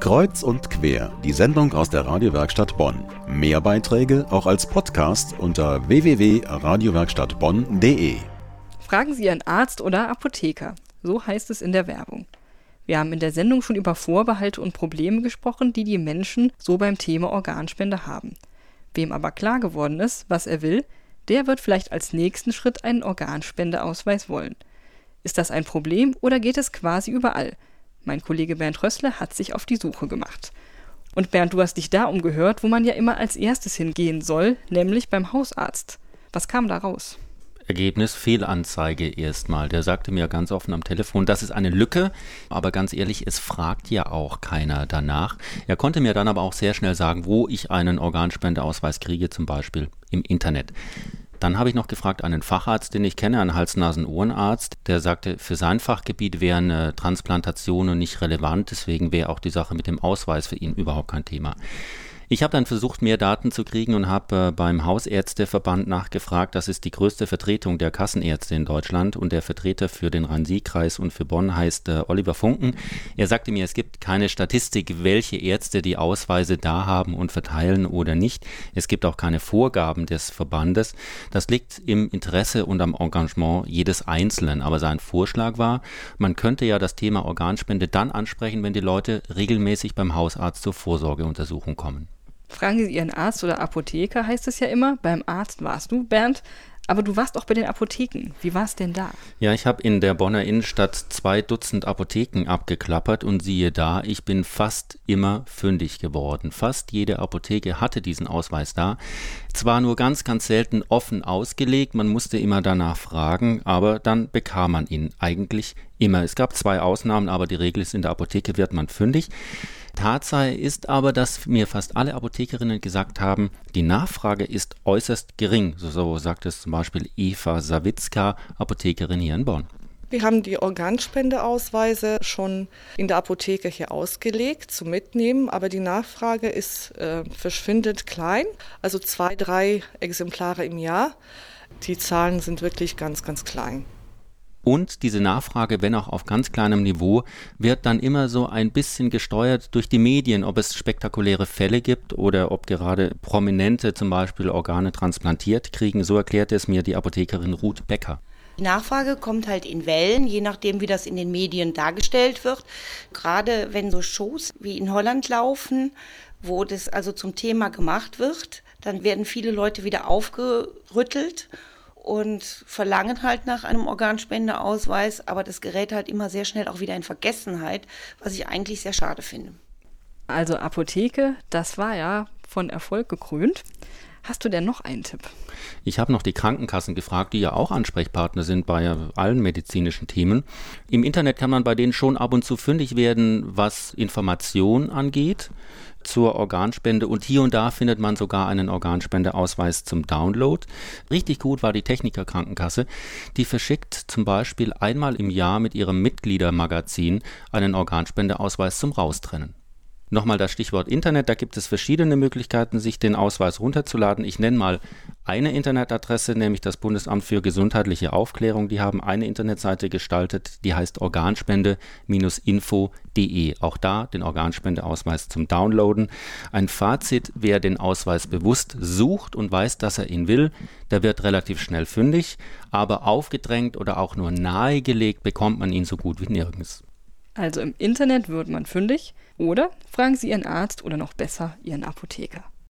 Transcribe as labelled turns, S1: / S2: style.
S1: Kreuz und quer, die Sendung aus der Radiowerkstatt Bonn. Mehr Beiträge auch als Podcast unter www.radiowerkstattbonn.de.
S2: Fragen Sie Ihren Arzt oder Apotheker. So heißt es in der Werbung. Wir haben in der Sendung schon über Vorbehalte und Probleme gesprochen, die die Menschen so beim Thema Organspende haben. Wem aber klar geworden ist, was er will, der wird vielleicht als nächsten Schritt einen Organspendeausweis wollen. Ist das ein Problem oder geht es quasi überall? Mein Kollege Bernd Rössle hat sich auf die Suche gemacht. Und Bernd, du hast dich da umgehört, wo man ja immer als erstes hingehen soll, nämlich beim Hausarzt. Was kam da raus?
S3: Ergebnis Fehlanzeige erstmal. Der sagte mir ganz offen am Telefon, das ist eine Lücke, aber ganz ehrlich, es fragt ja auch keiner danach. Er konnte mir dann aber auch sehr schnell sagen, wo ich einen Organspendeausweis kriege, zum Beispiel im Internet. Dann habe ich noch gefragt einen Facharzt, den ich kenne, einen Hals-Nasen-Ohrenarzt, der sagte, für sein Fachgebiet wären Transplantationen nicht relevant, deswegen wäre auch die Sache mit dem Ausweis für ihn überhaupt kein Thema. Ich habe dann versucht, mehr Daten zu kriegen und habe äh, beim Hausärzteverband nachgefragt. Das ist die größte Vertretung der Kassenärzte in Deutschland und der Vertreter für den Rhein-Sieg-Kreis und für Bonn heißt äh, Oliver Funken. Er sagte mir, es gibt keine Statistik, welche Ärzte die Ausweise da haben und verteilen oder nicht. Es gibt auch keine Vorgaben des Verbandes. Das liegt im Interesse und am Engagement jedes Einzelnen. Aber sein Vorschlag war, man könnte ja das Thema Organspende dann ansprechen, wenn die Leute regelmäßig beim Hausarzt zur Vorsorgeuntersuchung kommen.
S2: Fragen Sie Ihren Arzt oder Apotheker, heißt es ja immer. Beim Arzt warst du, Bernd. Aber du warst auch bei den Apotheken. Wie war es denn da?
S3: Ja, ich habe in der Bonner Innenstadt zwei Dutzend Apotheken abgeklappert und siehe da, ich bin fast immer fündig geworden. Fast jede Apotheke hatte diesen Ausweis da. Zwar nur ganz, ganz selten offen ausgelegt, man musste immer danach fragen, aber dann bekam man ihn eigentlich immer. Es gab zwei Ausnahmen, aber die Regel ist, in der Apotheke wird man fündig. Tatsache ist aber, dass mir fast alle Apothekerinnen gesagt haben, die Nachfrage ist äußerst gering. So, so sagt es zum Beispiel Eva Sawitzka, Apothekerin hier in Bonn.
S4: Wir haben die Organspendeausweise schon in der Apotheke hier ausgelegt zum Mitnehmen, aber die Nachfrage ist äh, verschwindend klein, also zwei, drei Exemplare im Jahr. Die Zahlen sind wirklich ganz, ganz klein.
S3: Und diese Nachfrage, wenn auch auf ganz kleinem Niveau, wird dann immer so ein bisschen gesteuert durch die Medien, ob es spektakuläre Fälle gibt oder ob gerade Prominente zum Beispiel Organe transplantiert kriegen. So erklärte es mir die Apothekerin Ruth Becker.
S5: Die Nachfrage kommt halt in Wellen, je nachdem, wie das in den Medien dargestellt wird. Gerade wenn so Shows wie in Holland laufen, wo das also zum Thema gemacht wird, dann werden viele Leute wieder aufgerüttelt und verlangen halt nach einem Organspendeausweis, aber das gerät halt immer sehr schnell auch wieder in Vergessenheit, was ich eigentlich sehr schade finde.
S2: Also Apotheke, das war ja von Erfolg gekrönt. Hast du denn noch einen Tipp?
S3: Ich habe noch die Krankenkassen gefragt, die ja auch Ansprechpartner sind bei allen medizinischen Themen. Im Internet kann man bei denen schon ab und zu fündig werden, was Information angeht zur Organspende und hier und da findet man sogar einen Organspendeausweis zum Download. Richtig gut war die Techniker Krankenkasse, die verschickt zum Beispiel einmal im Jahr mit ihrem Mitgliedermagazin einen Organspendeausweis zum Raustrennen. Nochmal das Stichwort Internet, da gibt es verschiedene Möglichkeiten, sich den Ausweis runterzuladen. Ich nenne mal eine Internetadresse, nämlich das Bundesamt für gesundheitliche Aufklärung. Die haben eine Internetseite gestaltet, die heißt organspende-info.de. Auch da den Organspendeausweis zum Downloaden. Ein Fazit, wer den Ausweis bewusst sucht und weiß, dass er ihn will, der wird relativ schnell fündig, aber aufgedrängt oder auch nur nahegelegt bekommt man ihn so gut wie nirgends.
S2: Also im Internet wird man fündig oder fragen Sie Ihren Arzt oder noch besser Ihren Apotheker.